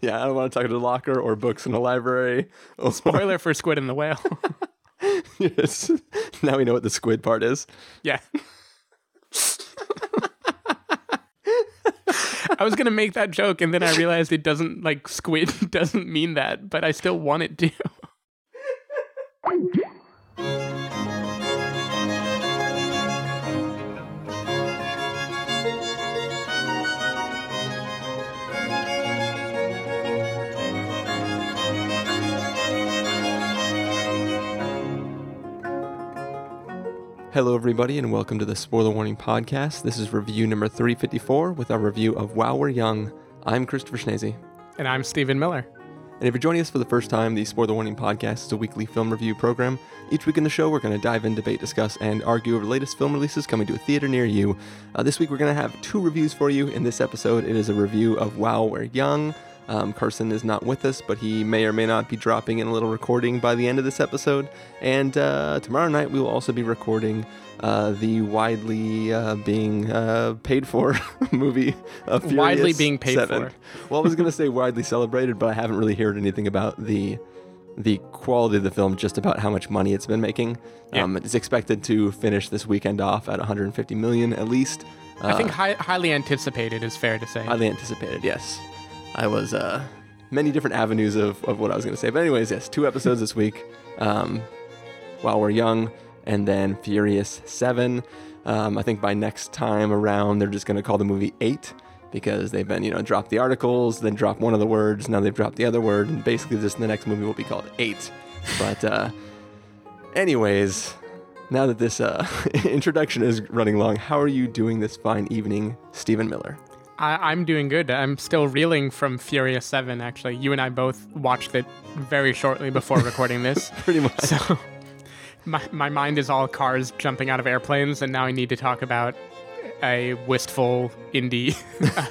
yeah, I don't want to talk to the locker or books in the library. or- Spoiler for Squid and the Whale. yes. Now we know what the squid part is. yeah. I was gonna make that joke, and then I realized it doesn't like squid doesn't mean that, but I still want it to. Hello, everybody, and welcome to the Spoiler Warning Podcast. This is review number 354 with our review of While We're Young. I'm Christopher Schnese. And I'm Stephen Miller. And if you're joining us for the first time, the Spoiler Warning Podcast is a weekly film review program. Each week in the show, we're going to dive in, debate, discuss, and argue over the latest film releases coming to a theater near you. Uh, this week, we're going to have two reviews for you. In this episode, it is a review of While We're Young. Um, Carson is not with us, but he may or may not be dropping in a little recording by the end of this episode. And uh, tomorrow night, we will also be recording uh, the widely uh, being uh, paid for movie of Furious Widely being paid 7. for. Well, I was going to say widely celebrated, but I haven't really heard anything about the the quality of the film, just about how much money it's been making. Yeah. Um, it's expected to finish this weekend off at 150 million at least. Uh, I think hi- highly anticipated is fair to say. highly anticipated. Yes, I was uh, many different avenues of, of what I was going to say, but anyways, yes, two episodes this week. Um, while we're young, and then Furious Seven. Um, I think by next time around, they're just going to call the movie Eight because they've been, you know, drop the articles, then drop one of the words, now they've dropped the other word, and basically just the next movie will be called Eight. But, uh, anyways, now that this uh, introduction is running long, how are you doing this fine evening, Stephen Miller? I- I'm doing good. I'm still reeling from Furious 7, actually. You and I both watched it very shortly before recording this. Pretty much. So my, my mind is all cars jumping out of airplanes, and now I need to talk about a wistful indie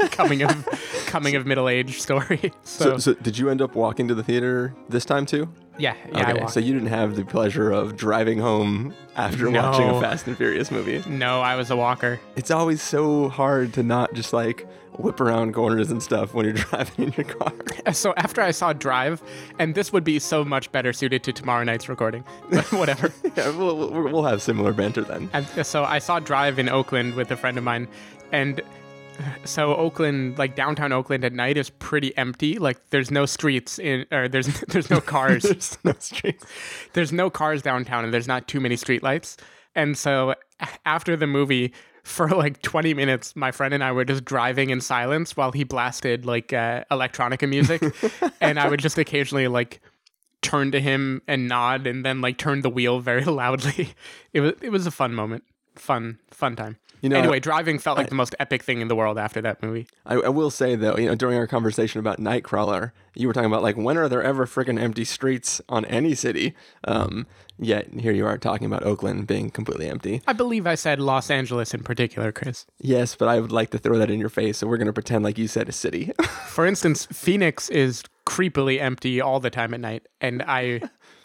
coming of coming of middle age story. So, So, so, did you end up walking to the theater this time too? yeah, yeah. Okay, so you didn't have the pleasure of driving home after watching a Fast and Furious movie. no, I was a walker. It's always so hard to not just like whip around corners and stuff when you're driving in your car. Uh, so after I saw Drive, and this would be so much better suited to tomorrow night's recording, but whatever. yeah, we'll, we'll, we'll have similar banter then. And uh, so I saw Drive in Oakland with a friend of mine, and uh, so Oakland, like downtown Oakland at night, is pretty empty. Like there's no streets in, or there's there's no cars. There's no streets. there's no cars downtown, and there's not too many streetlights. And so after the movie, for like 20 minutes, my friend and I were just driving in silence while he blasted like uh, electronica music, and I would just occasionally like turn to him and nod, and then like turn the wheel very loudly. It was it was a fun moment, fun fun time. You know, anyway, driving felt like the most epic thing in the world after that movie. I, I will say though, you know, during our conversation about Nightcrawler, you were talking about like when are there ever freaking empty streets on any city? Um, yet here you are talking about Oakland being completely empty. I believe I said Los Angeles in particular, Chris. Yes, but I would like to throw that in your face, so we're gonna pretend like you said a city. For instance, Phoenix is creepily empty all the time at night, and I,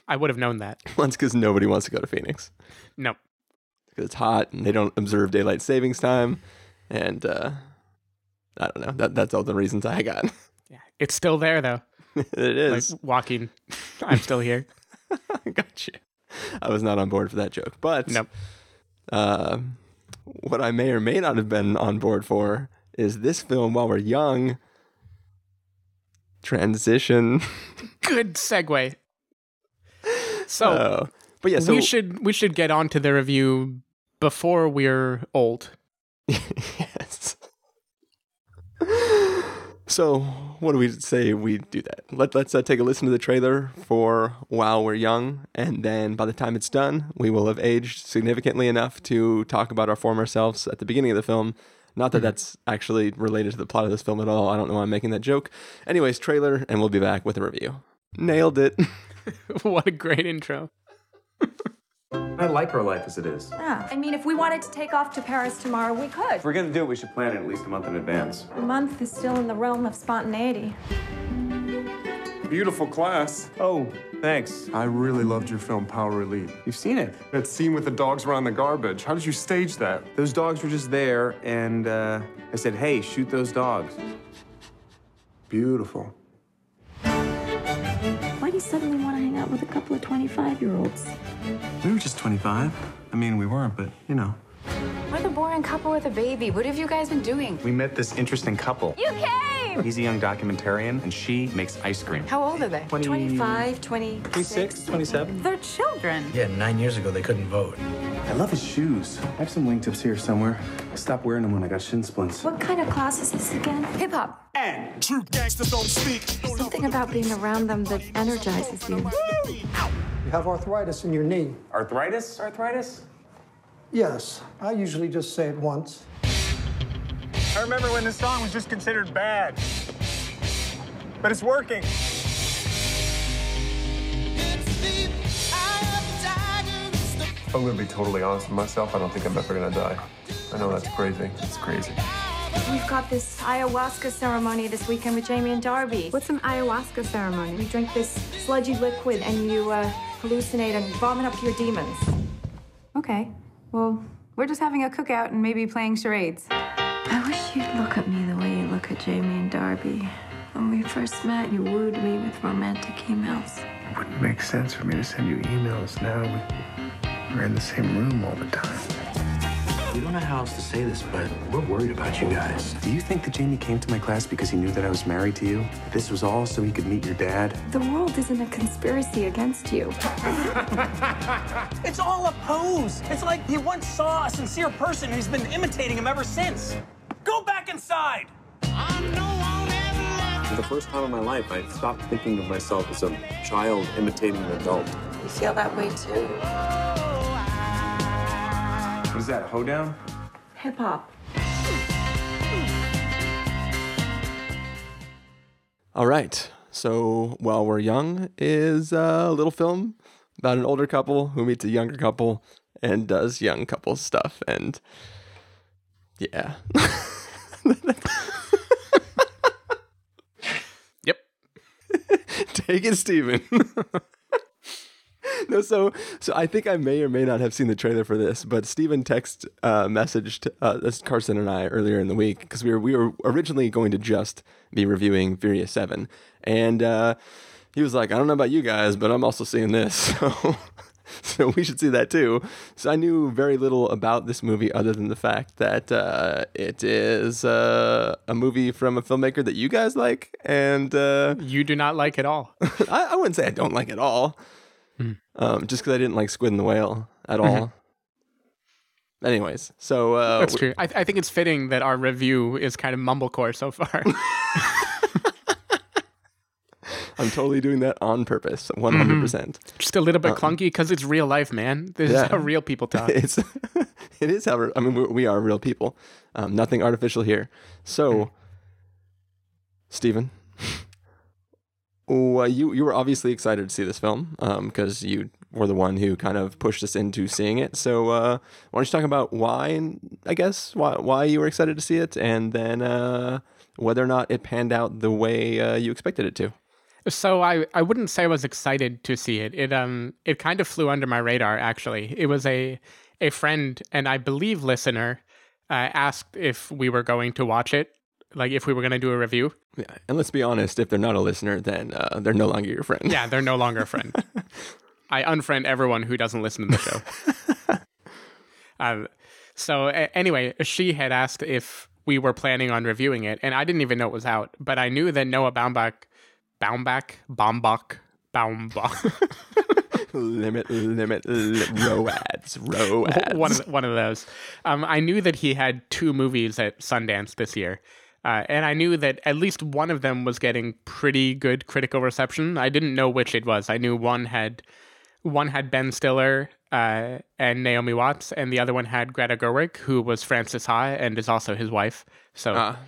I would have known that. Once because nobody wants to go to Phoenix. No, because it's hot and they don't observe daylight savings time, and uh, I don't know. That that's all the reasons I got. yeah, it's still there though. it is Like walking, I'm still here. got you. I was not on board for that joke, but Nope. uh, what I may or may not have been on board for is this film. While we're young, transition. Good segue. So Uh, but yeah, so we should we should get on to the review before we're old. yes. So, what do we say we do that? Let, let's uh, take a listen to the trailer for While We're Young, and then by the time it's done, we will have aged significantly enough to talk about our former selves at the beginning of the film. Not that that's actually related to the plot of this film at all. I don't know why I'm making that joke. Anyways, trailer, and we'll be back with a review. Nailed it. what a great intro. I like our life as it is. Yeah. I mean, if we wanted to take off to Paris tomorrow, we could. If we're gonna do it, we should plan it at least a month in advance. A month is still in the realm of spontaneity. Beautiful class. Oh, thanks. I really loved your film, Power Elite. You've seen it. That scene with the dogs around the garbage. How did you stage that? Those dogs were just there, and uh, I said, hey, shoot those dogs. Beautiful. Do you suddenly want to hang out with a couple of 25 year olds? We were just 25. I mean, we weren't, but you know. We're the boring couple with a baby. What have you guys been doing? We met this interesting couple. You came! He's a young documentarian, and she makes ice cream. How old are they? 25, 26. 26, 27. They're children. Yeah, nine years ago they couldn't vote. I love his shoes. I have some wingtips here somewhere. I stopped wearing them when I got shin splints. What kind of class is this again? Hip hop. And true gangsters don't speak. Something about being around them that energizes you. You have arthritis in your knee. Arthritis? Arthritis? Yes, I usually just say it once. I remember when this song was just considered bad. But it's working. If I'm gonna be totally honest with myself, I don't think I'm ever gonna die. I know that's crazy. It's crazy. We've got this ayahuasca ceremony this weekend with Jamie and Darby. What's an ayahuasca ceremony? We drink this sludgy liquid and you uh, hallucinate and vomit up your demons. Okay. Well, we're just having a cookout and maybe playing charades. I wish you'd look at me the way you look at Jamie and Darby. When we first met, you wooed me with romantic emails. It wouldn't make sense for me to send you emails now. We- We're in the same room all the time. We don't know how else to say this, but we're worried about you guys. Do you think that Jamie came to my class because he knew that I was married to you? This was all so he could meet your dad? The world isn't a conspiracy against you. It's all a pose. It's like he once saw a sincere person and he's been imitating him ever since. Go back inside. For the first time in my life, I stopped thinking of myself as a child imitating an adult. You feel that way too. What is that, hoedown? Hip hop. All right. So, While We're Young is uh, a little film about an older couple who meets a younger couple and does young couple stuff. And yeah. Yep. Take it, Stephen. no, so so I think I may or may not have seen the trailer for this, but Stephen text uh, messaged uh, Carson and I earlier in the week because we were we were originally going to just be reviewing Furious Seven, and uh, he was like, "I don't know about you guys, but I'm also seeing this." So. So we should see that too. So I knew very little about this movie other than the fact that uh, it is uh, a movie from a filmmaker that you guys like, and uh, You do not like at all. I, I wouldn't say I don't like at all. Um, just because I didn't like Squid and the Whale at all. Anyways, so uh, That's true. I, I think it's fitting that our review is kind of mumblecore so far. I'm totally doing that on purpose, 100. percent Just a little bit clunky because it's real life, man. This yeah. is how real people talk. It's it is how I mean we are real people. Um, nothing artificial here. So, Stephen, well, you you were obviously excited to see this film because you were the one who kind of pushed us into seeing it. So, uh, why don't you talk about why and I guess why why you were excited to see it, and then uh, whether or not it panned out the way uh, you expected it to. So I, I wouldn't say I was excited to see it. It um it kind of flew under my radar actually. It was a a friend and I believe listener uh, asked if we were going to watch it, like if we were going to do a review. Yeah, and let's be honest, if they're not a listener, then uh, they're no longer your friend. Yeah, they're no longer a friend. I unfriend everyone who doesn't listen to the show. um, so a- anyway, she had asked if we were planning on reviewing it, and I didn't even know it was out. But I knew that Noah Baumbach, Baumbach, Baumbach, Baumbach, limit, limit, li- roads, roads. one of one of those. Um, I knew that he had two movies at Sundance this year. Uh, and I knew that at least one of them was getting pretty good critical reception. I didn't know which it was. I knew one had one had Ben Stiller uh, and Naomi Watts, and the other one had Greta Gerwig, who was Frances Ha and is also his wife. So a Ah.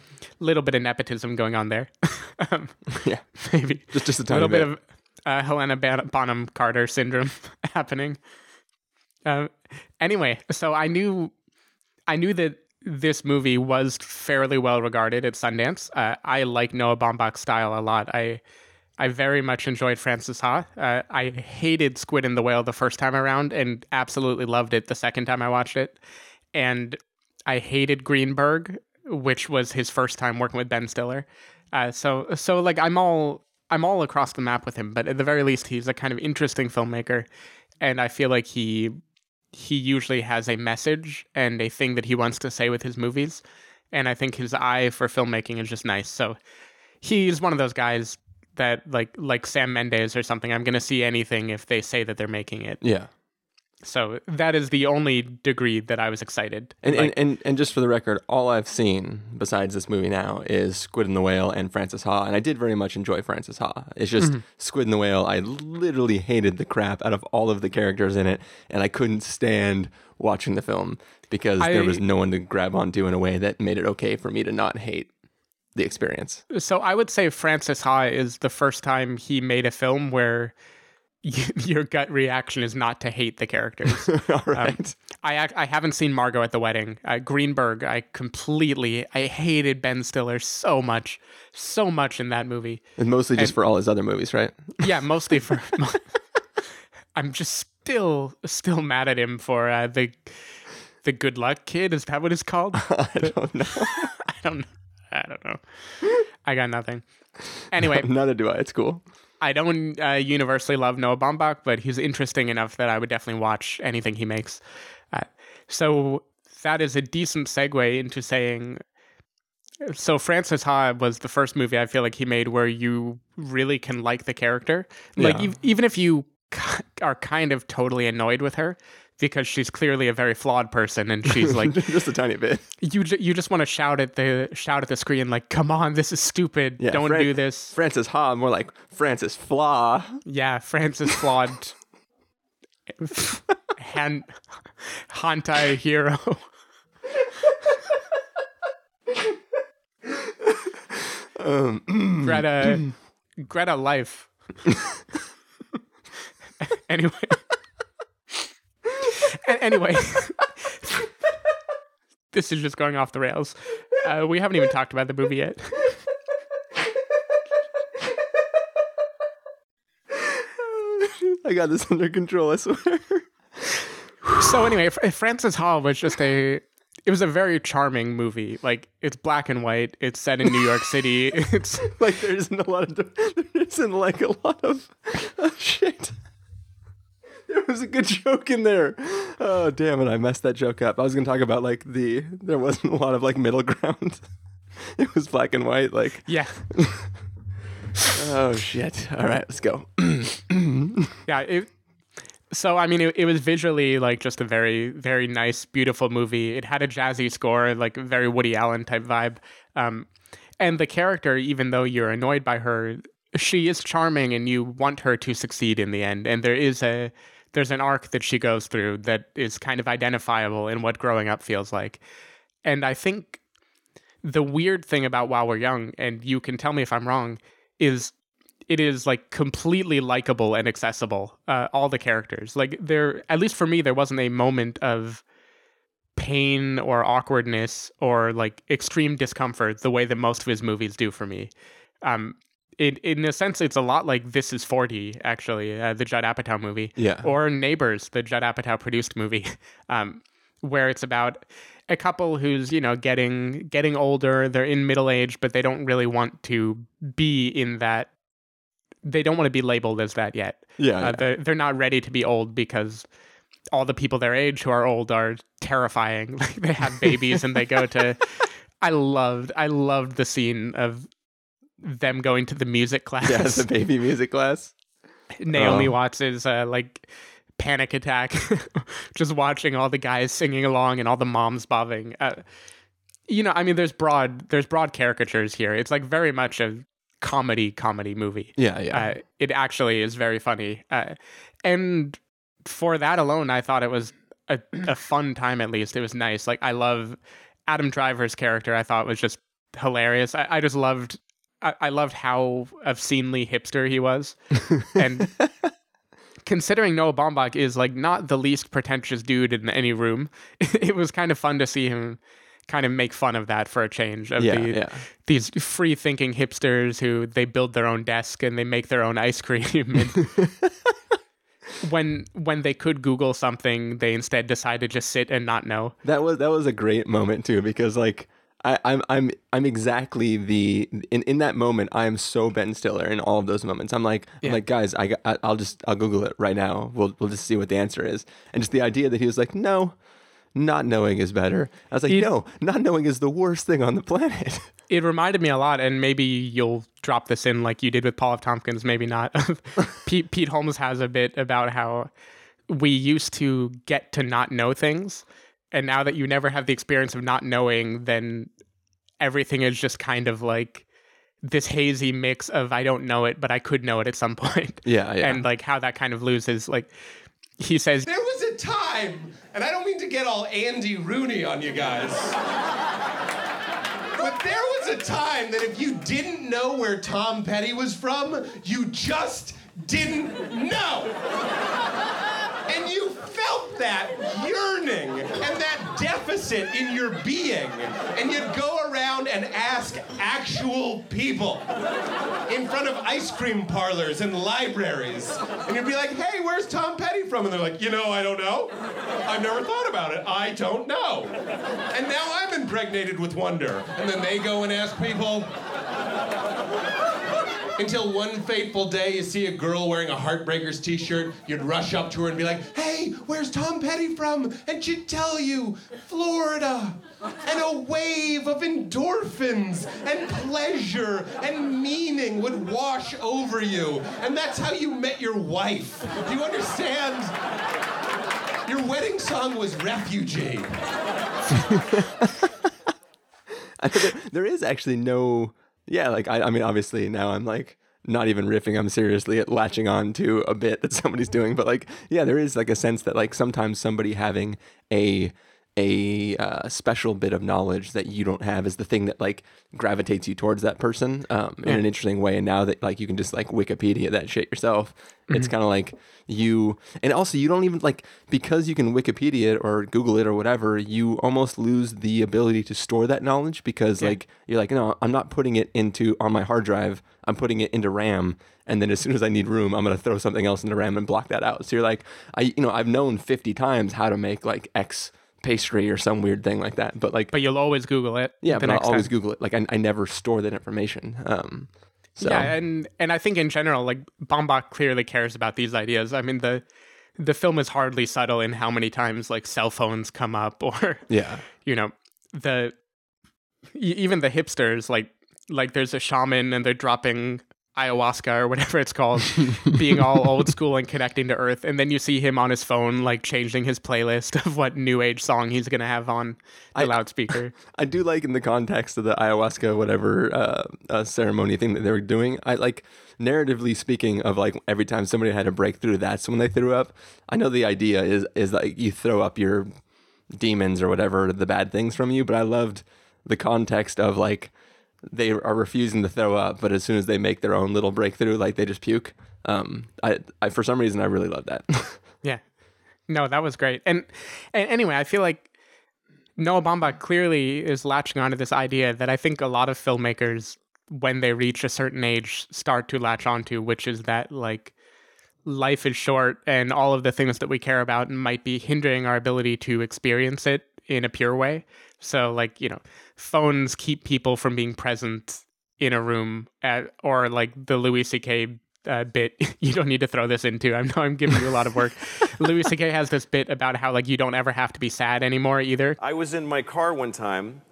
little bit of nepotism going on there. um, yeah, maybe just just a a tiny little bit bit. of uh, Helena Bonham Carter syndrome happening. Uh, anyway, so I knew, I knew that this movie was fairly well regarded at Sundance. Uh, I like Noah Baumbach's style a lot. I, I very much enjoyed Frances Ha. Uh, I hated Squid and the Whale the first time around, and absolutely loved it the second time I watched it. And I hated Greenberg, which was his first time working with Ben Stiller. Uh, so, so like I'm all I'm all across the map with him, but at the very least, he's a kind of interesting filmmaker, and I feel like he he usually has a message and a thing that he wants to say with his movies, and I think his eye for filmmaking is just nice. So he's one of those guys that like like Sam Mendes or something. I'm gonna see anything if they say that they're making it. Yeah. So that is the only degree that I was excited. And, Like, and, and and just for the record, all I've seen besides this movie now is Squid and the Whale and Frances Ha, and I did very much enjoy Frances Ha. It's just Mhm. Squid and the Whale. I literally hated the crap out of all of the characters in it, and I couldn't stand watching the film because there was no one to grab onto in a way that made it okay for me to not hate the experience. So I would say Frances Ha is the first time he made a film where y your gut reaction is not to hate the characters. all right. I ac- I haven't seen Margot at the wedding. Uh, Greenberg, I completely I hated Ben Stiller so much, so much in that movie. and mostly just And- for all his other movies, right? Yeah, mostly for. I'm just still still mad at him for uh, the the Good Luck Kid. Is that what it's called? I don't know. I don't. I don't know. I got nothing. Anyway, Neither do I. It's cool. I don't uh, universally love Noah Baumbach, but he's interesting enough that I would definitely watch anything he makes. Uh, so that is a decent segue into saying. So Frances Ha was the first movie I feel like he made where you really can like the character, like Yeah. ev- even if you are kind of totally annoyed with her because she's clearly a very flawed person and she's like just a tiny bit. you you just want to shout at the shout at the screen like come on this is stupid Yeah, don't Fran- do this Frances Ha, more like Francis Flaw. yeah, Francis flawed Han Hantai hero. Um, Greta Greta life. anyway. Anyway. this is just going off the rails. Uh, we haven't even talked about the movie yet. I got this under control, I swear. so anyway, Frances Ha was just a it was a very charming movie. Like it's black and white. It's set in New York City. It's like there isn't a lot of there isn't like a lot of oh, shit. There was a good joke in there. Oh damn it! I messed that joke up. I was gonna talk about like the there wasn't a lot of like middle ground. It was black and white. Like yeah. oh shit! All right, let's go. yeah it, so i mean it, it was visually like just a very very nice beautiful movie it had a jazzy score like very woody allen type vibe um, and the character even though you're annoyed by her she is charming and you want her to succeed in the end and there is a there's an arc that she goes through that is kind of identifiable in what growing up feels like and i think the weird thing about while we're young and you can tell me if i'm wrong is it is like completely likable and accessible. Uh, all the characters, like there, at least for me, there wasn't a moment of pain or awkwardness or like extreme discomfort the way that most of his movies do for me. Um, in in a sense, it's a lot like This Is Forty, actually, uh, the Judd Apatow movie, Yeah. or Neighbors, the Judd Apatow produced movie, um, where it's about a couple who's you know getting getting older, they're in middle age, but they don't really want to be in that they don't want to be labeled as that yet. Yeah, Uh, yeah. They're, they're not ready to be old because all the people their age who are old are terrifying. Like they have babies and they go to. I loved, I loved the scene of them going to the music class. yeah, the baby music class. Naomi Oh. Watts is uh, like panic attack, just watching all the guys singing along and all the moms bobbing. Uh, you know, I mean, there's broad, there's broad caricatures here. It's like very much a comedy comedy movie. Yeah, yeah. Uh, it actually is very funny, uh, and for that alone, I thought it was a, a fun time. At least it was nice. Like I love Adam Driver's character. I thought was just hilarious. I, I just loved. I, I loved how obscenely hipster he was, and considering Noah Baumbach is like not the least pretentious dude in any room, it was kind of fun to see him kind of make fun of that for a change of Yeah, the, yeah. these free thinking hipsters who they build their own desk and they make their own ice cream. When when they could google something they instead decide to just sit and not know. That was that was a great moment too because like I, I'm I'm I'm exactly the in, in that moment. I am so Ben Stiller in all of those moments. I'm like I'm like guys, I, I'll just I'll Google it right now. We'll we'll just see what the answer is. And just the idea that he was like, no, not knowing is better. I was like, He- no, not knowing is the worst thing on the planet. It reminded me a lot, and maybe you'll drop this in like you did with Paul F. Tompkins, maybe not. Pete, Pete Holmes has a bit about how we used to get to not know things, and now that you never have the experience of not knowing, then everything is just kind of like this hazy mix of I don't know it, but I could know it at some point. Yeah, yeah. And like how that kind of loses, like he says, There was a time, and I don't mean to get all Andy Rooney on you guys, but there was a time that if you didn't know where Tom Petty was from, you just didn't know. That yearning and that deficit in your being. And you'd go around and ask actual people in front of ice cream parlors and libraries. And you'd be like, hey, where's Tom Petty from? And they're like, you know, I don't know. I've never thought about it. I don't know. And now I'm impregnated with wonder. And then they go and ask people. Until one fateful day, you see a girl wearing a Heartbreakers t shirt, you'd rush up to her and be like, hey, where's Tom Petty from? And she'd tell you, Florida. And a wave of endorphins and pleasure and meaning would wash over you. And that's how you met your wife. Do you understand? Your wedding song was Refugee. There is actually no yeah like I, I mean obviously now i'm like not even riffing i'm seriously latching on to a bit that somebody's doing but like yeah there is like a sense that like sometimes somebody having a a uh, special bit of knowledge that you don't have is the thing that like gravitates you towards that person um, in an interesting way and now that like you can just like wikipedia that shit yourself it's Mhm. kind of like you and also you don't even like because you can wikipedia it or google it or whatever you almost lose the ability to store that knowledge because Yeah. like you're like no i'm not putting it into on my hard drive i'm putting it into ram and then as soon as i need room i'm going to throw something else into ram and block that out so you're like i you know i've known 50 times how to make like x pastry or some weird thing like that but like but you'll always Google it. yeah but i'll always time. google it like I, I never store that information um so Yeah, and and I think in general, like Baumbach clearly cares about these ideas. I mean, the the film is hardly subtle in how many times like cell phones come up, or Yeah. you know, the even the hipsters like like there's a shaman and they're dropping ayahuasca or whatever it's called, being all old school and connecting to Earth, and then you see him on his phone like changing his playlist of what new age song he's gonna have on the loudspeaker. I do like in the context of the ayahuasca whatever uh, uh, ceremony thing that they were doing. I like narratively speaking of like every time somebody had a breakthrough, that's when they threw up. I know the idea is is like you throw up your demons or whatever the bad things from you, but I loved the context of like they are refusing to throw up, but as soon as they make their own little breakthrough, like they just puke. Um, I, I for some reason I really love that. Yeah. No, that was great. And, and anyway, I feel like Noah Baumbach clearly is latching onto this idea that I think a lot of filmmakers, when they reach a certain age, start to latch onto, which is that like life is short and all of the things that we care about might be hindering our ability to experience it in a pure way. So, like, you know, phones keep people from being present in a room at, or like the Louis C.K. Uh, bit you don't need to throw this into. I know I'm giving you a lot of work. Louis C.K. has this bit about how like you don't ever have to be sad anymore either. I was in my car one time,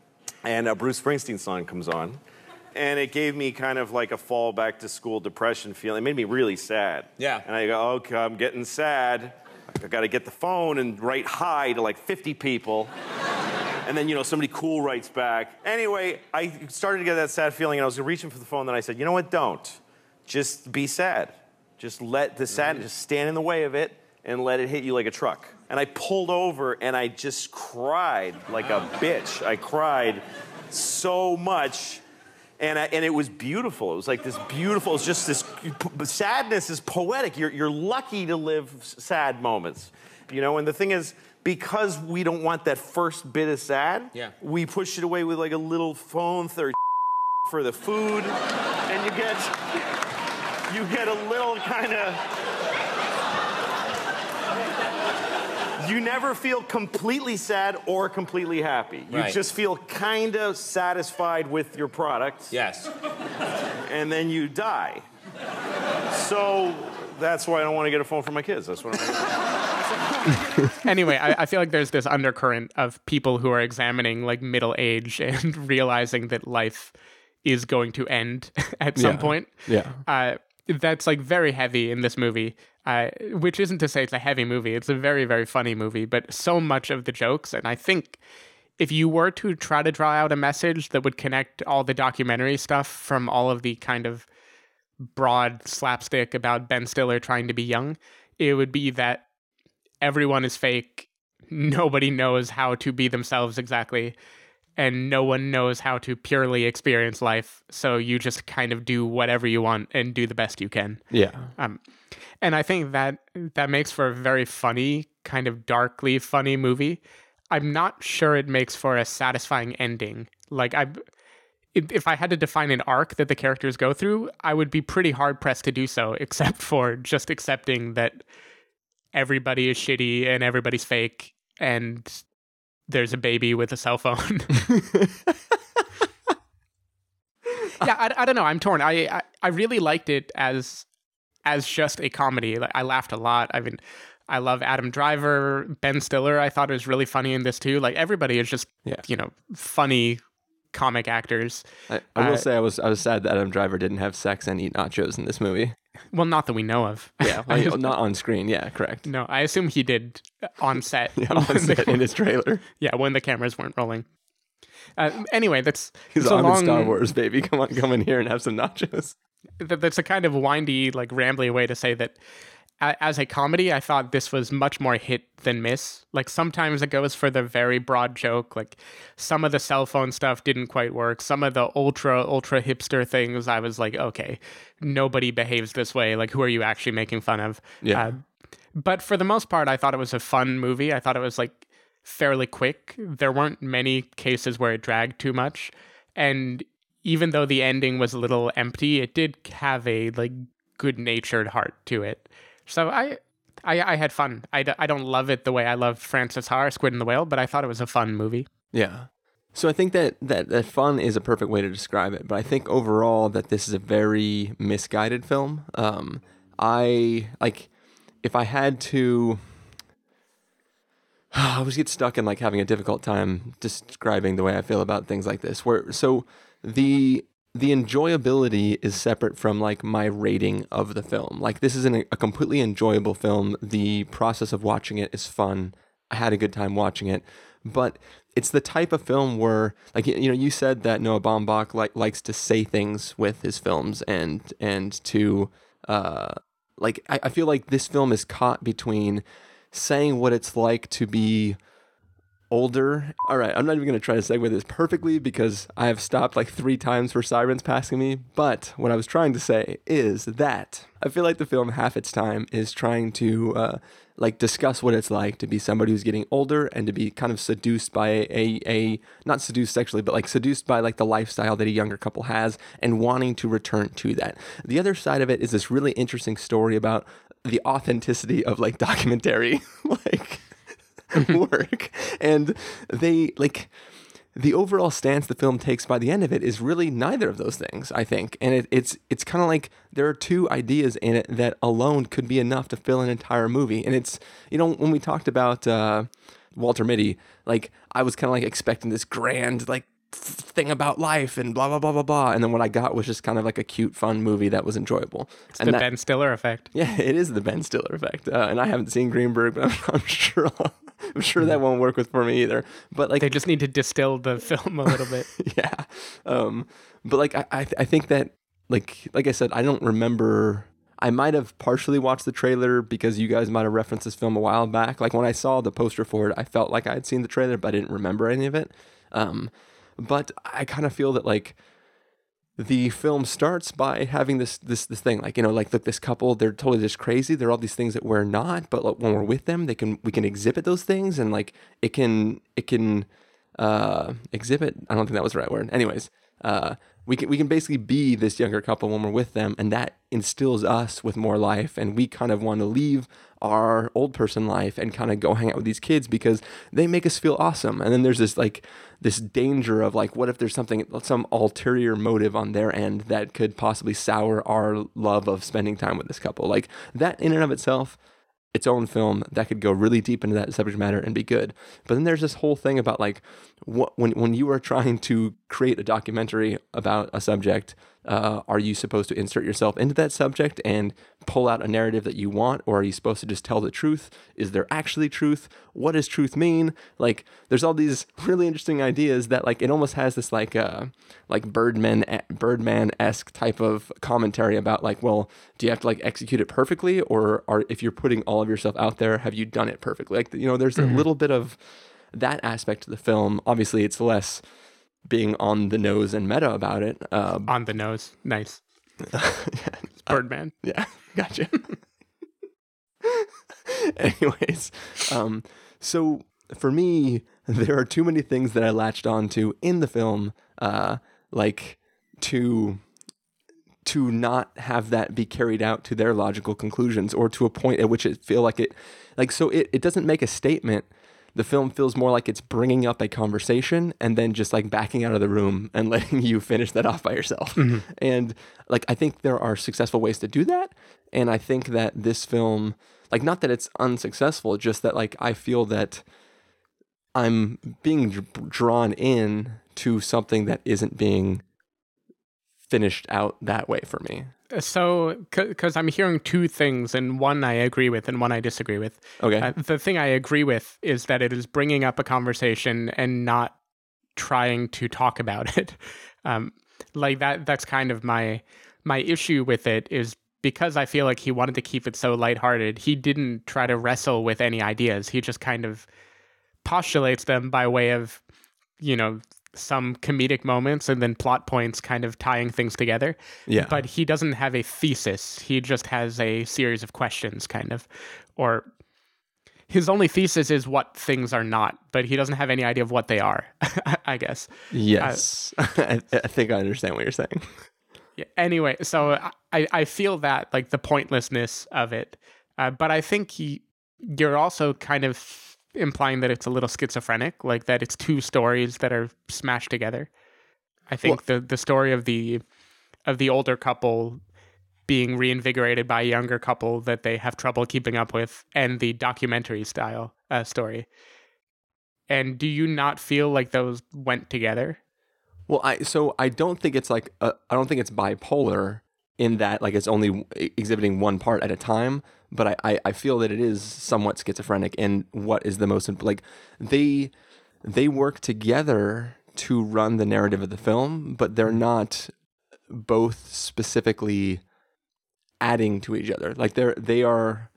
and a Bruce Springsteen song comes on, and it gave me kind of like a fall back to school depression feeling. It made me really sad. Yeah. And I go, okay, I'm getting sad. I got to get the phone and write hi to like 50 people. And then, you know, somebody cool writes back. Anyway, I started to get that sad feeling, and I was reaching for the phone. Then I said, you know what? Don't. Just be sad. Just let the mm-hmm. sadness just stand in the way of it and let it hit you like a truck. And I pulled over and I just cried like a bitch. I cried so much. And, I, and it was beautiful. It was like this beautiful, it's just this sadness is poetic. You're, you're lucky to live sad moments. You know, and the thing is, because we don't want that first bit of sad, Yeah. we push it away with like a little phone third for the food, and you get you get a little kind of you never feel completely sad or completely happy. You Right. just feel kind of satisfied with your product. Yes. And then you die. So that's why I don't want to get a phone for my kids. That's what I'm. anyway, I, I feel like there's this undercurrent of people who are examining like middle age and realizing that life is going to end at some Yeah. point. Yeah. Uh, that's like very heavy in this movie, uh, which isn't to say it's a heavy movie. It's a very, very funny movie, but so much of the jokes, and I think if you were to try to draw out a message that would connect all the documentary stuff from all of the kind of broad slapstick about Ben Stiller trying to be young, it would be that everyone is fake. Nobody knows how to be themselves exactly. And no one knows how to purely experience life. So you just kind of do whatever you want and do the best you can. Yeah. Um, and I think that that makes for a very funny, kind of darkly funny movie. I'm not sure it makes for a satisfying ending. Like I, if if I had to define an arc that the characters go through, I would be pretty hard pressed to do so, except for just accepting that everybody is shitty and everybody's fake and there's a baby with a cell phone. yeah, I, I don't know. I'm torn. I, I I really liked it as as just a comedy. Like I laughed a lot. I mean, I love Adam Driver, Ben Stiller. I thought it was really funny in this too. Like everybody is just you know funny comic actors. I, I will Uh, say I was I was sad that Adam Driver didn't have sex and eat nachos in this movie. Well, not that we know of. Yeah, well, not on screen. Yeah, correct. No, I assume he did on set. Yeah, on when the- set in his trailer. Yeah, when the cameras weren't rolling. Uh, anyway, that's He's a I'm Star long- Wars, baby. Come on, come in here and have some nachos. that, that's a kind of windy, like rambly way to say that. As a comedy, I thought this was much more hit than miss. Like sometimes it goes for the very broad joke. Like some of the cell phone stuff didn't quite work. Some of the ultra ultra hipster things, I was like, okay, nobody behaves this way. Like who are you actually making fun of? Yeah. Uh, but for the most part, I thought it was a fun movie. I thought it was like fairly quick. There weren't many cases where it dragged too much, and even though the ending was a little empty, it did have a like good-natured heart to it. So I, I, I had fun. I, d- I don't love it the way I loved Frances Ha, Squid and the Whale, but I thought it was a fun movie. Yeah. So I think that, that that fun is a perfect way to describe it, but I think overall that this is a very misguided film. Um, I like if I had to, I always get stuck in like having a difficult time describing the way I feel about things like this. Where so the the enjoyability is separate from like my rating of the film. Like this is an, a completely enjoyable film. The process of watching it is fun. I had a good time watching it, but it's the type of film where like you know you said that Noah Baumbach like likes to say things with his films and and to uh like I, I feel like this film is caught between saying what it's like to be older. All right, I'm not even going to try to segue this perfectly because I have stopped like three times for sirens passing me. But what I was trying to say is that I feel like the film, half its time, is trying to uh, like discuss what it's like to be somebody who's getting older and to be kind of seduced by a, a, a not seduced sexually, but like seduced by like the lifestyle that a younger couple has and wanting to return to that. The other side of it is this really interesting story about the authenticity of like documentary like work. And they like the overall stance the film takes by the end of it is really neither of those things i think. And it, it's it's kind of like there are two ideas in it that alone could be enough to fill an entire movie. And it's you know when we talked about uh walter mitty like i was kind of like expecting this grand like thing about life and blah blah blah blah blah and then what i got was just kind of like a cute fun movie that was enjoyable It's and the that- Ben Stiller effect. yeah, it is the Ben Stiller effect, uh, and I haven't seen Greenberg, but I'm, I'm sure I'm sure that won't work with for me either. But like They just need to distill the film a little bit. yeah, um, but like I I, I think that like like I said, I don't remember. I might have partially watched the trailer because you guys might have referenced this film a while back. Like when I saw the poster for it, I felt like I had seen the trailer, but I didn't remember any of it. Um, but I kind of feel that like the film starts by having this this this thing like you know like look this couple they're totally just crazy. They're all these things that we're not but like, when we're with them they can we can exhibit those things and like it can it can uh exhibit i don't think that was the right word. Anyways uh, we can we can basically be this younger couple when we're with them, and that instills us with more life, and we kind of want to leave our old person life and kind of go hang out with these kids because they make us feel awesome. And then there's this like this danger of like, what if there's something some ulterior motive on their end that could possibly sour our love of spending time with this couple? Like that in and of itself its own film that could go really deep into that subject matter and be good. But then there's this whole thing about like what when when you are trying to create a documentary about a subject, uh, are you supposed to insert yourself into that subject and pull out a narrative that you want, or are you supposed to just tell the truth? Is there actually truth? What does truth mean? Like, there's all these really interesting ideas that like it almost has this like uh like Birdman Birdman esque type of commentary about like, well, do you have to like execute it perfectly, or are if you're putting all of yourself out there, have you done it perfectly? Like, you know, there's Mhm. a little bit of that aspect of the film. Obviously, it's less being on the nose and meta about it. Uh, On the nose. Nice. Birdman. yeah, gotcha. Anyways, um, so for me, there are too many things that I latched onto in the film, uh, like to to not have that be carried out to their logical conclusions or to a point at which it feel like it like so it, it doesn't make a statement the film feels more like it's bringing up a conversation and then just like backing out of the room and letting you finish that off by yourself. Mhm. and like i think there are successful ways to do that. And i think that this film like not that it's unsuccessful just that like i feel that i'm being dr- drawn in to something that isn't being finished out that way for me So, because I'm hearing two things, and one I agree with, and one I disagree with. Okay. Uh, the thing I agree with is that it is bringing up a conversation and not trying to talk about it. Um, like that. That's kind of my my issue with it is because I feel like he wanted to keep it so lighthearted. He didn't try to wrestle with any ideas. He just kind of postulates them by way of, you know, some comedic moments and then plot points kind of tying things together. Yeah. But he doesn't have a thesis. He just has a series of questions, kind of. Or his only thesis is what things are not, but he doesn't have any idea of what they are, I guess. yes I, I think i understand what you're saying Yeah, anyway, so I, I feel that like the pointlessness of it, uh, but I think he, you're also kind of implying that it's a little schizophrenic, like that it's two stories that are smashed together. I think the the story of the of the older couple being reinvigorated by a younger couple that they have trouble keeping up with, and the documentary style uh, story. And do you not feel like those went together? Well, I so I don't think it's like uh, I don't think it's bipolar in that like it's only exhibiting one part at a time. But I, I I feel that it is somewhat schizophrenic in what is the most like they they work together to run the narrative of the film, but they're not both specifically adding to each other. Like they're they are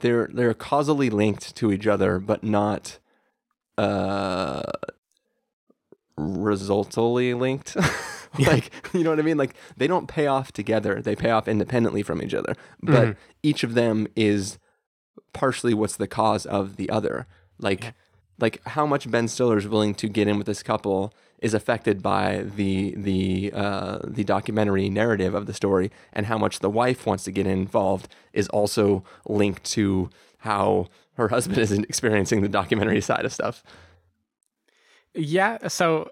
they're they're causally linked to each other, but not uh resultally linked. like you know what I mean? Like they don't pay off together; they pay off independently from each other. But Mhm. each of them is partially what's the cause of the other. Like like how much Ben Stiller is willing to get in with this couple is affected by the the uh, the documentary narrative of the story, and how much the wife wants to get involved is also linked to how her husband is experiencing the documentary side of stuff. Yeah, so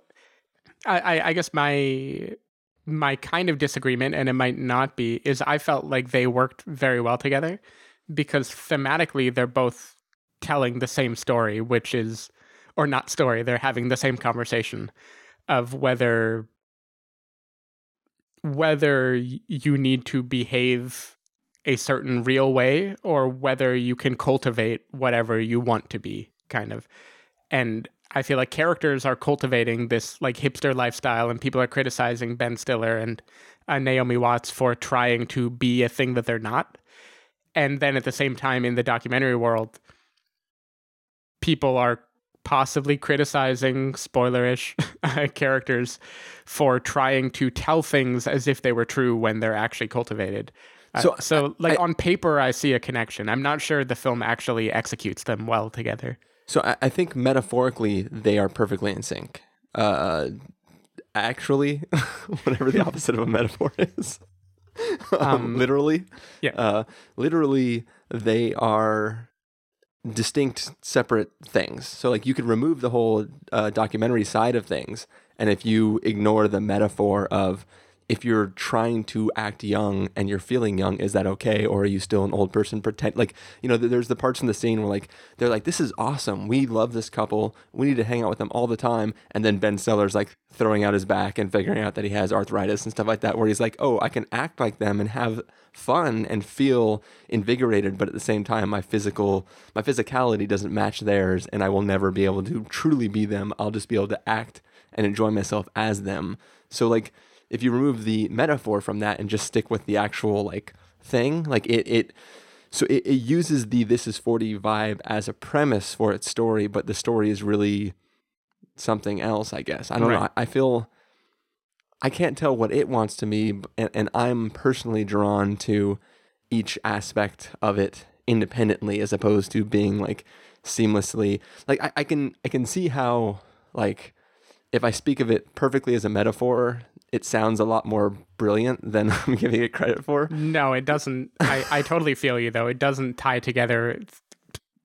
I, I, guess my my kind of disagreement, and it might not be, is I felt like they worked very well together because thematically they're both telling the same story, which is or not story, they're having the same conversation of whether whether you need to behave a certain real way or whether you can cultivate whatever you want to be kind of. And i feel like characters are cultivating this like hipster lifestyle and people are criticizing ben stiller and uh, naomi watts for trying to be a thing that they're not and then at the same time in the documentary world people are possibly criticizing spoilerish characters for trying to tell things as if they were true when they're actually cultivated. Uh, So, so like on paper, I see a connection. I'm not sure the film actually executes them well together. So I, I think metaphorically they are perfectly in sync. Uh, actually, whatever the opposite of a metaphor is. um, Um, literally, yeah. Uh, literally, they are distinct, separate things. So, like, you could remove the whole uh, documentary side of things, and if you ignore the metaphor of if you're trying to act young and you're feeling young, is that okay? Or are you still an old person pretend like, you know, there's the parts in the scene where like they're like, This is awesome. We love this couple. We need to hang out with them all the time. And then Ben Stiller's like throwing out his back and figuring out that he has arthritis and stuff like that, where he's like, Oh, I can act like them and have fun and feel invigorated, but at the same time my physical my physicality doesn't match theirs and I will never be able to truly be them. I'll just be able to act and enjoy myself as them. So like if you remove the metaphor from that and just stick with the actual like thing, like it it so it, it uses the this is 40 vibe as a premise for its story, but the story is really something else, I guess. I don't know. I, I feel I can't tell what it wants to me, and, and I'm personally drawn to each aspect of it independently as opposed to being like seamlessly like I, I can I can see how like if I speak of it perfectly as a metaphor, it sounds a lot more brilliant than I'm giving it credit for. No, it doesn't. I, I totally feel you though. It doesn't tie together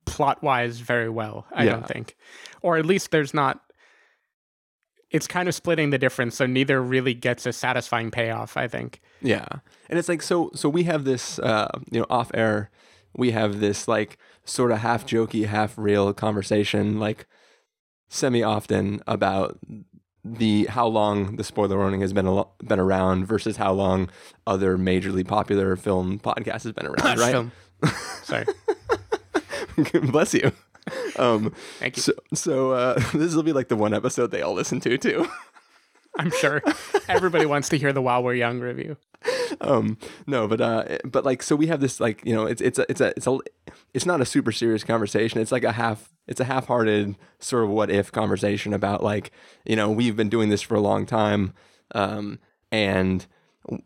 plot wise very well. I Yeah. don't think, or at least there's not. It's kind of splitting the difference, so neither really gets a satisfying payoff. I think. Yeah. And it's like so so we have this uh you know off air we have this like sort of half jokey, half real conversation like semi often about the how long the spoiler warning has been al- been around versus how long other majorly popular film podcast has been around, right? Film. Sorry. Bless you. Um Thank you. So so uh this will be like the one episode they all listen to too. I'm sure everybody wants to hear the While We're Young review. um no but uh but like so we have this like you know it's it's a it's a it's a it's not a super serious conversation it's like a half it's a half-hearted sort of what if conversation about like you know we've been doing this for a long time um and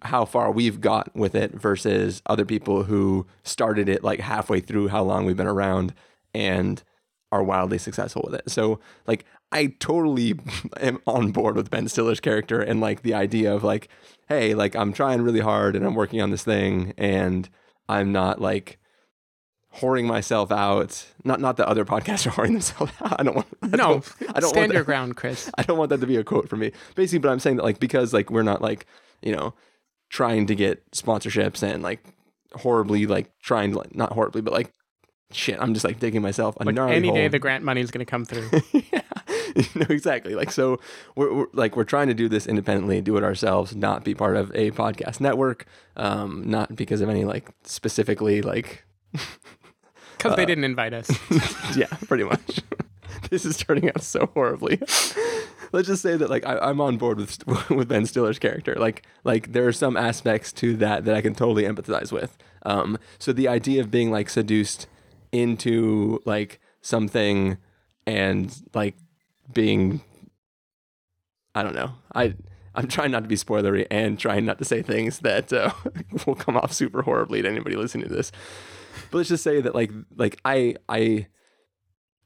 how far we've got with it versus other people who started it like halfway through how long we've been around and are wildly successful with it. So like I totally am on board with Ben Stiller's character and like the idea of like, hey, like I'm trying really hard and I'm working on this thing and I'm not like whoring myself out. Not not that other podcasts are whoring themselves out. I don't want I No, don't, I don't stand want your that- ground, Chris. I don't want that to be a quote for me. Basically, but I'm saying that like because like we're not like, you know, trying to get sponsorships and like horribly like trying to like not horribly, but like shit, I'm just like digging myself a Like gnarly any day, the grant money is going to come through. Yeah, no, exactly. Like so, we're, we're like we're trying to do this independently, do it ourselves, not be part of a podcast network, um, not because of any like specifically like Because they Uh, didn't invite us. yeah, pretty much. this is turning out so horribly. Let's just say that like I, I'm on board with with Ben Stiller's character. Like like there are some aspects to that that I can totally empathize with. Um, so the idea of being like seduced into like something and like being I don't know. I I'm trying not to be spoilery and trying not to say things that uh, will come off super horribly to anybody listening to this. But let's just say that like like I I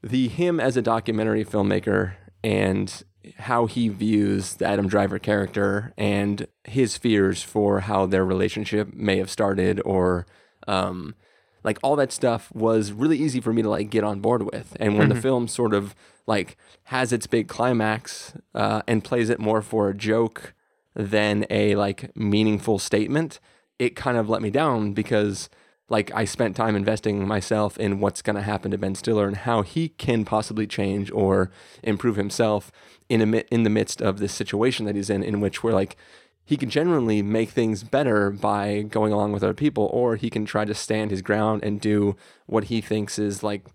the him as a documentary filmmaker and how he views the Adam Driver character and his fears for how their relationship may have started or um like all that stuff was really easy for me to like get on board with and when the Mhm. film sort of like has its big climax uh, and plays it more for a joke than a like meaningful statement it kind of let me down because like I spent time investing myself in what's going to happen to Ben Stiller and how he can possibly change or improve himself in a, in the midst of this situation that he's in, in which we're like, he can generally make things better by going along with other people, or he can try to stand his ground and do what he thinks is like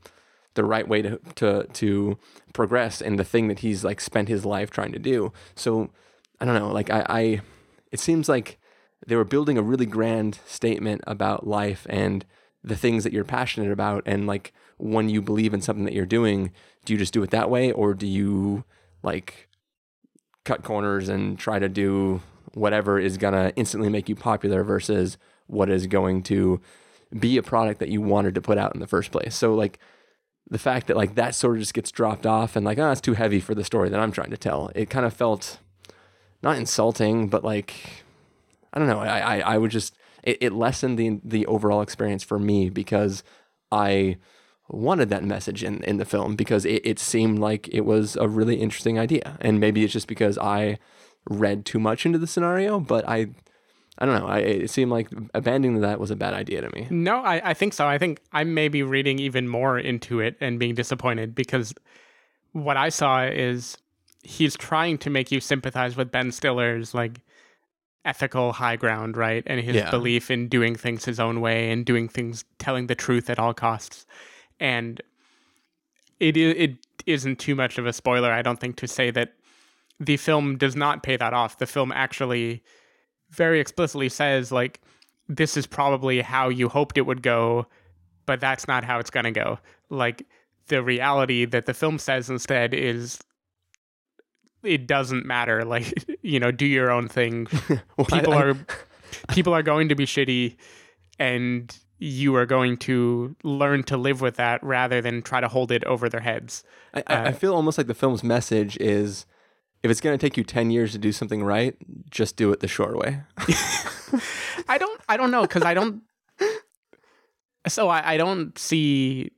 the right way to to to progress and the thing that he's like spent his life trying to do. So I don't know, like I, I it seems like they were building a really grand statement about life and the things that you're passionate about and like when you believe in something that you're doing do you just do it that way or do you like cut corners and try to do whatever is going to instantly make you popular versus what is going to be a product that you wanted to put out in the first place. So like the fact that like that sort of just gets dropped off and like oh it's too heavy for the story that i'm trying to tell. It kind of felt not insulting, but like I don't know. I I, I would just it, it lessened the the overall experience for me because I wanted that message in in the film because it, it seemed like it was a really interesting idea, and maybe it's just because I read too much into the scenario, but I. I don't know. I, it seemed like abandoning that was a bad idea to me. No, I, I think so. I think I may be reading even more into it and being disappointed because what I saw is he's trying to make you sympathize with Ben Stiller's like ethical high ground, right? And his Yeah. belief in doing things his own way and doing things telling the truth at all costs. And it it isn't too much of a spoiler, I don't think, to say that the film does not pay that off. The film actually very explicitly says like this is probably how you hoped it would go, but that's not how it's going to go. Like the reality that the film says instead is it doesn't matter like you know do your own thing people are people are going to be shitty and you are going to learn to live with that rather than try to hold it over their heads I, I I uh, feel almost like the film's message is if it's going to take you 10 years to do something right, just do it the short way. I don't I don't know because I don't so I, I don't see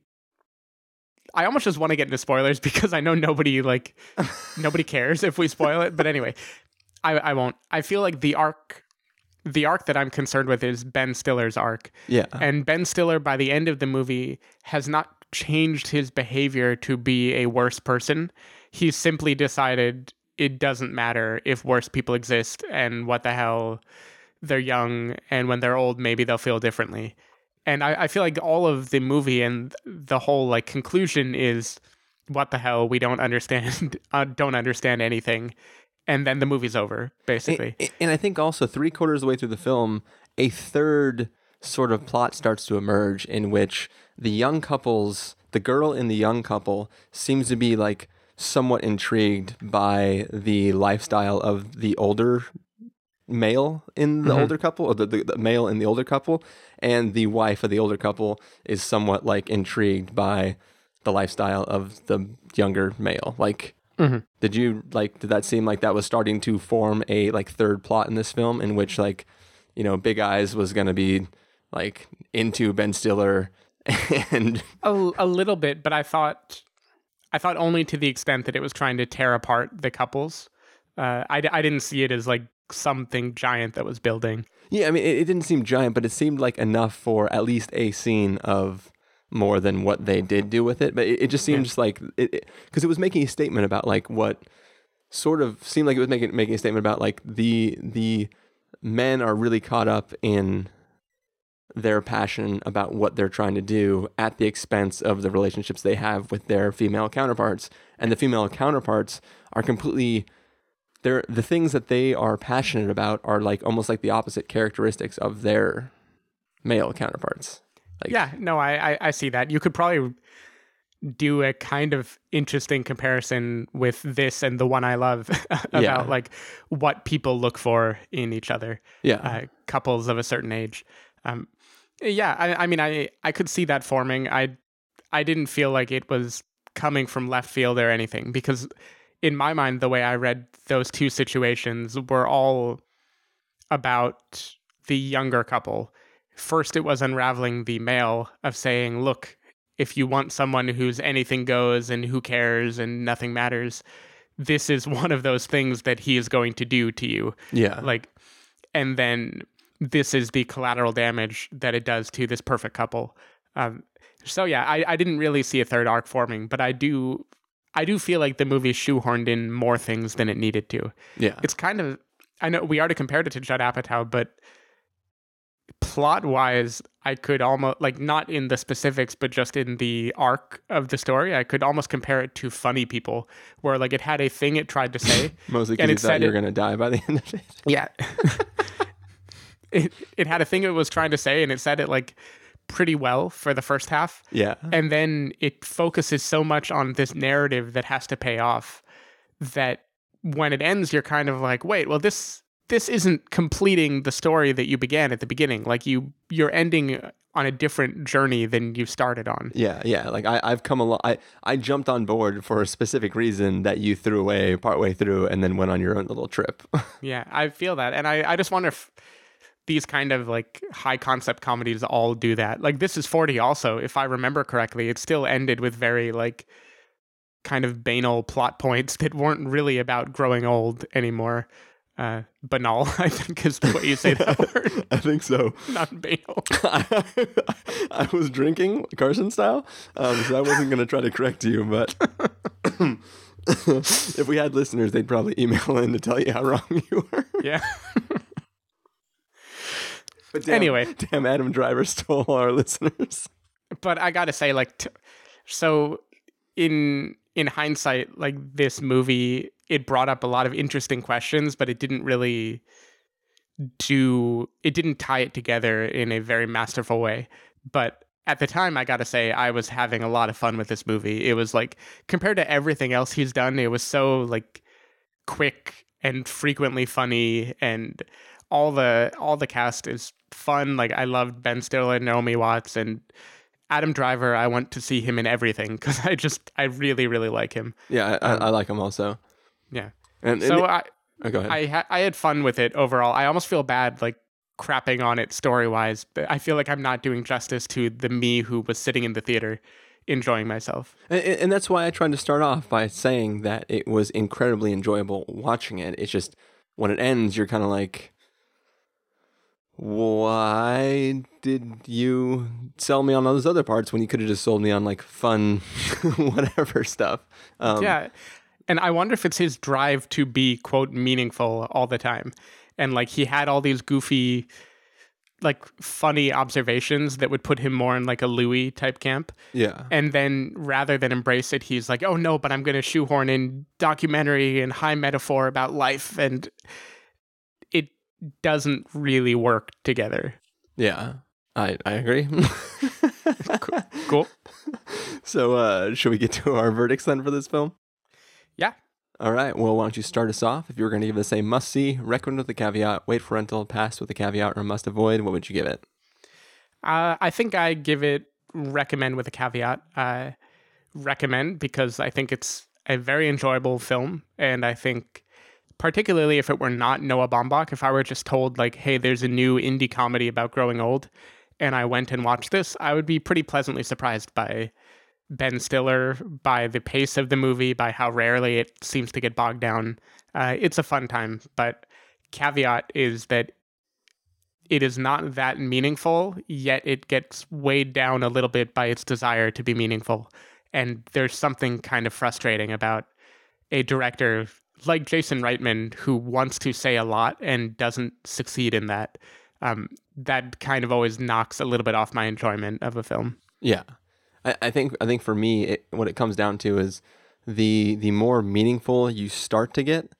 I almost just want to get into spoilers because I know nobody like nobody cares if we spoil it. But anyway, I I won't. I feel like the arc the arc that I'm concerned with is Ben Stiller's arc. Yeah. And Ben Stiller by the end of the movie has not changed his behavior to be a worse person. He's simply decided it doesn't matter if worse people exist and what the hell they're young and when they're old maybe they'll feel differently. And I, I feel like all of the movie and the whole like conclusion is what the hell we don't understand uh, don't understand anything. And then the movie's over basically. And, and I think also three quarters of the way through the film, a third sort of plot starts to emerge in which the young couples, the girl and the young couple, seems to be like somewhat intrigued by the lifestyle of the older male in the Mhm. older couple, or the, the, the male in the older couple, and the wife of the older couple is somewhat like intrigued by the lifestyle of the younger male. Like, Mhm. did you like? Did that seem like that was starting to form a like third plot in this film, in which like, you know, Big Eyes was gonna be like into Ben Stiller, and a, a little bit but i thought i thought only to the extent that it was trying to tear apart the couples. Uh, I, I didn't see it as like something giant that was building. Yeah, I mean, it, it didn't seem giant, but it seemed like enough for at least a scene of more than what they did do with it. But it, it just seemed just like it because it, was making a statement about like what sort of seemed like it was making making a statement about like the the men are really caught up in their passion about what they're trying to do at the expense of the relationships they have with their female counterparts and the female counterparts are completely they're the things that they are passionate about are like almost like the opposite characteristics of their male counterparts. Like, yeah no I, I i see that you could probably do a kind of interesting comparison with this and the one i love about Yeah. like what people look for in each other Yeah. uh, couples of a certain age um yeah I, I mean i i could see that forming. I i didn't feel like it was coming from left field or anything because in my mind the way i read those two situations were all about the younger couple. First it was unraveling the male of saying look if you want someone who's anything goes and who cares and nothing matters this is one of those things that he is going to do to you. Yeah. like and then this is the collateral damage that it does to this perfect couple um, so yeah I, I didn't really see a third arc forming but i do i do feel like the movie shoehorned in more things than it needed to Yeah. it's kind of i know we already compared it to judd apatow but plot wise i could almost like not in the specifics but just in the arc of the story i could almost compare it to funny people where like it had a thing it tried to say Mostly because you thought you were to die by the end of it. yeah. it it had a thing it was trying to say and it said it like pretty well for the first half. Yeah. And then it focuses so much on this narrative that has to pay off that when it ends you're kind of like, "Wait, well this this isn't completing the story that you began at the beginning. Like you you're ending on a different journey than you started on. Yeah, yeah. Like I, I've come along. I, I jumped on board for a specific reason that you threw away partway through, and then went on your own little trip. yeah, I feel that, and I, I just wonder if these kind of like high concept comedies all do that. Like this is forty, also, if I remember correctly, it still ended with very like kind of banal plot points that weren't really about growing old anymore. Uh, banal, I think, is the way you say that word. I think so. Not banal. I, I was drinking Carson style, um, so I wasn't going to try to correct you, but if we had listeners, they'd probably email in to tell you how wrong you were. Yeah. But damn, anyway, damn, Adam Driver stole our listeners. But I gotta say, like, t- so in in hindsight, like this movie, it brought up a lot of interesting questions, but it didn't really do it didn't tie it together in a very masterful way. But at the time, I gotta say, I was having a lot of fun with this movie. It was like compared to everything else he's done, it was so like quick and frequently funny and all the all the cast is fun. Like I loved Ben Stiller, Naomi Watts, and Adam Driver. I want to see him in everything because I just I really really like him. Yeah, I, um, I, like him also. Yeah, and, so and I oh, go ahead. I ha- I had fun with it overall. I almost feel bad like crapping on it story wise, but I feel like I'm not doing justice to the me who was sitting in the theater enjoying myself. And, and that's why I tried to start off by saying that it was incredibly enjoyable watching it. It's just when it ends, you're kind of like, why did you sell me on all those other parts when you could have just sold me on like fun, whatever stuff? Um, yeah. And I wonder if it's his drive to be, quote, meaningful all the time. And like he had all these goofy, like funny observations that would put him more in like a Louis type camp. Yeah. And then rather than embrace it, he's like, oh no, but I'm going to shoehorn in documentary and high metaphor about life. And doesn't really work together. Yeah, I I agree. cool. cool. So, uh, should we get to our verdicts then for this film? Yeah. All right. Well, why don't you start us off? If you were going to give this a must see, recommend with a caveat, wait for rental, pass with a caveat, or must avoid, what would you give it? Uh, I think I give it recommend with a caveat. Uh, recommend because I think it's a very enjoyable film, and I think particularly if it were not Noah Baumbach, if I were just told like, "Hey, there's a new indie comedy about growing old," and I went and watched this, I would be pretty pleasantly surprised by Ben Stiller, by the pace of the movie, by how rarely it seems to get bogged down. Uh, it's a fun time, but caveat is that it is not that meaningful, yet it gets weighed down a little bit by its desire to be meaningful. And there's something kind of frustrating about a director like Jason Reitman, who wants to say a lot and doesn't succeed in that, um, that kind of always knocks a little bit off my enjoyment of a film. Yeah, I, I think I think for me, it, what it comes down to is the the more meaningful you start to get,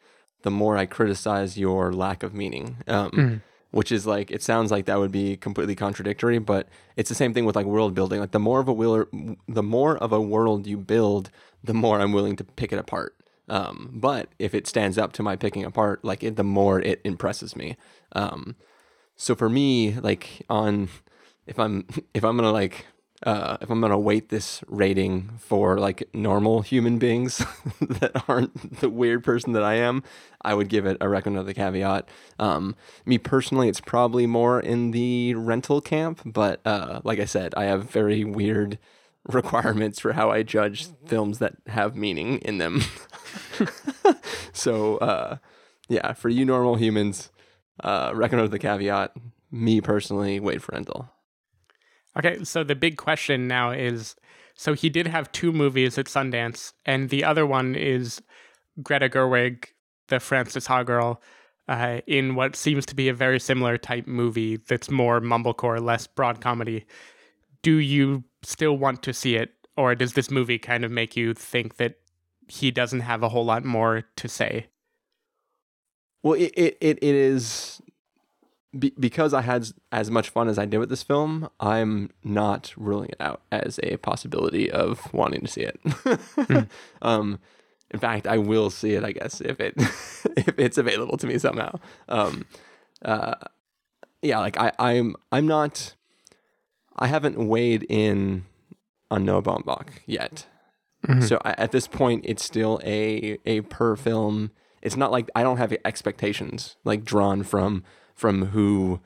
the more I criticize your lack of meaning. Um, mm. Which is like it sounds like that would be completely contradictory, but it's the same thing with like world building. Like the more of a will, the more of a world you build, the more I'm willing to pick it apart. Um, but if it stands up to my picking apart, like it, the more it impresses me. Um, so for me, like on, if I'm if I'm gonna like uh, if I'm gonna weight this rating for like normal human beings that aren't the weird person that I am, I would give it a recommend with a caveat. Um, me personally, it's probably more in the rental camp, but uh, like I said, I have very weird requirements for how I judge films that have meaning in them. so, uh, yeah, for you normal humans, uh, recommend with the caveat. Me personally, wait for rental. Okay, so the big question now is so he did have two movies at Sundance, and the other one is Greta Gerwig, the Frances Ha girl, uh, in what seems to be a very similar type movie that's more mumblecore, less broad comedy. Do you still want to see it, or does this movie kind of make you think that he doesn't have a whole lot more to say? Well, it it, it, it is be, because I had as much fun as I did with this film. I'm not ruling it out as a possibility of wanting to see it. mm. um, in fact, I will see it. I guess if it if it's available to me somehow. Um, uh, yeah, like I I'm I'm not I haven't weighed in on Noah Baumbach yet. Mhm. So I, at this point, it's still a a per film. It's not like I don't have expectations like drawn from from who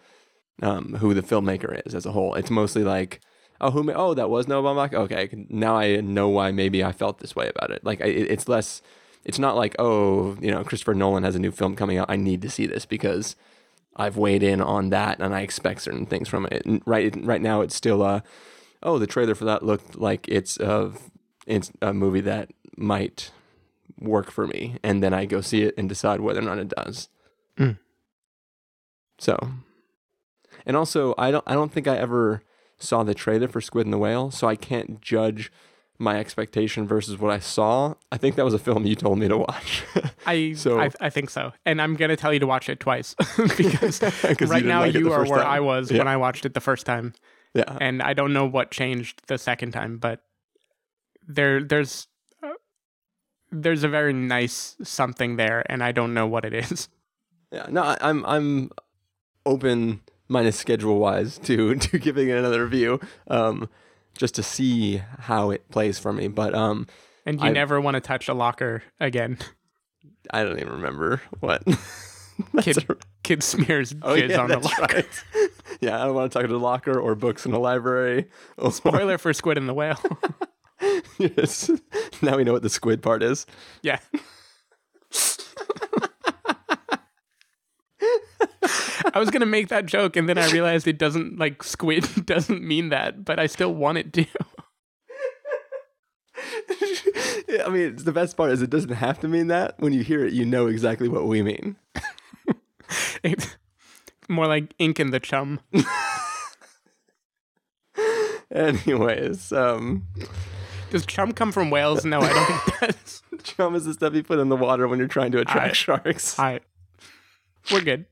um, who the filmmaker is as a whole. It's mostly like, oh, who? Oh, that was Noah Baumbach. Okay, now I know why maybe I felt this way about it. Like I, it's less. It's not like oh, you know, Christopher Nolan has a new film coming out. I need to see this because I've weighed in on that and I expect certain things from it. And right right now, it's still uh, oh, the trailer for that looked like it's a it's a movie that might work for me, and then I go see it and decide whether or not it does. Mm. So, and also, I don't I don't think I ever saw the trailer for Squid and the Whale, so I can't judge my expectation versus what I saw. I think that was a film you told me to watch. I, So- I I think so, and I'm gonna tell you to watch it twice because right didn't now like you are where time. I was Yeah. when I watched it the first time. Yeah. and I don't know what changed the second time, but there there's uh, there's a very nice something there, and I don't know what it is. Yeah, no, I, I'm I'm open minus schedule wise to to giving it another review, um, just to see how it plays for me. But um, And you I- never want to touch a locker again. I don't even remember what. Kid, kid smears Oh jizz yeah, on the locker. right. yeah, I don't want to talk to the locker or books in the library. or- Spoiler for Squid and the Whale. yes. Now we know what the squid part is. yeah. I was gonna make that joke, and then I realized it doesn't like squid doesn't mean that, but I still want it to. I mean, the best part is it doesn't have to mean that. When you hear it, you know exactly what we mean. It's more like ink in the chum. Anyways, um, Does chum come from whales? No, I don't think it does. chum is the stuff you put in the water when you're trying to attract Alright. sharks. All right, we're good.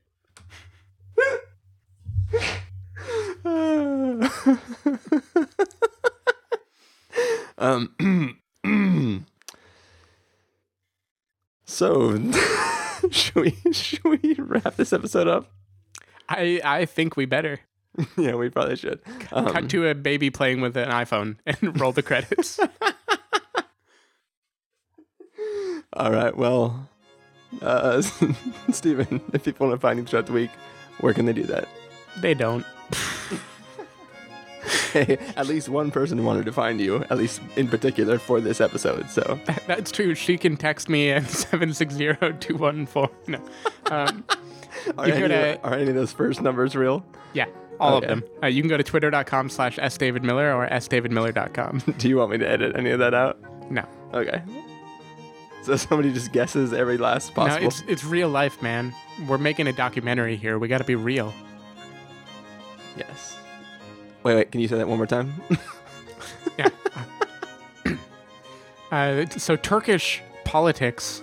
Um, so should we should we wrap this episode up? I I think we better yeah, we probably should. Um, cut to a baby playing with an iPhone and roll the credits. All right. Well, uh, Stephen, if people want to find you throughout the week, where can they do that? They don't. Hey, at least one person wanted to find you, at least in particular for this episode. So That's true. She can text me at seven six zero two one four. No, um, are, any, to are any of those first numbers real? yeah, all Okay. of them. Uh, you can go to twitter.com slash sdavidmiller or sdavidmiller.com. Do you want me to edit any of that out? No, Okay. So somebody just guesses every last possible. no, it's it's real life, man. We're making a documentary here. We got to be real. Yes. Wait, wait. Can you say that one more time? Yeah. uh, so Turkish politics.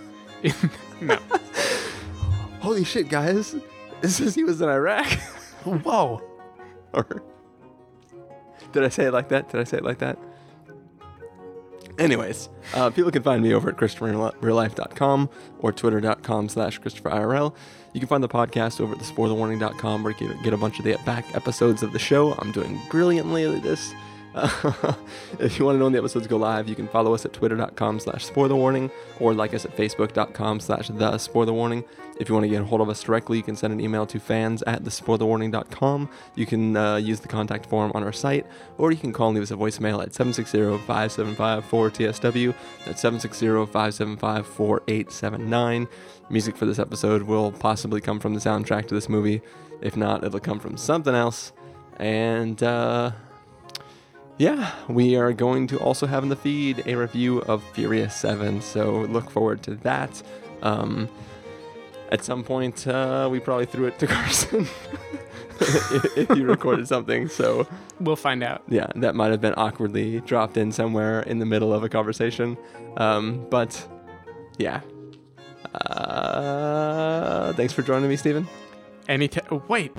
no. Holy shit, guys! This says he was in Iraq. Whoa. or did I say it like that? Did I say it like that? Anyways, uh, people can find me over at ChristopherRealLife.com or Twitter.com slash ChristopherIRL. You can find the podcast over at TheSpoilerWarning.com where you can get a bunch of the back episodes of the show. I'm doing brilliantly this. If you want to know when the episodes go live, you can follow us at Twitter.com slash SpoilerWarning or like us at Facebook.com slash The Spoilerwarning. If you want to get a hold of us directly, you can send an email to fans at thespoilerwarning.com. You can uh, use the contact form on our site, or you can call and leave us a voicemail at 760-575-4TSW. That's 760-575-4879. Music for this episode will possibly come from the soundtrack to this movie. If not, it'll come from something else. And uh, yeah, we are going to also have in the feed a review of Furious 7, so look forward to that. Um, at some point, uh, we probably threw it to Carson if if you recorded something. So, We'll find out. yeah, that might have been awkwardly dropped in somewhere in the middle of a conversation. Um, but, yeah. Uh, thanks for joining me, Stephen. Any t- wait.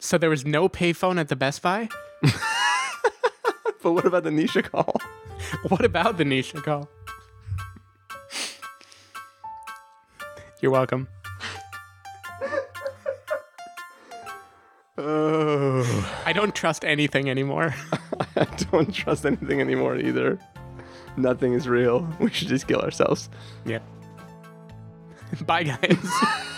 So there was no payphone at the Best Buy? But what about the Nisha call? What about the Nisha call? You're welcome. Oh. I don't trust anything anymore. I don't trust anything anymore either. Nothing is real. We should just kill ourselves. Yeah. Bye, guys.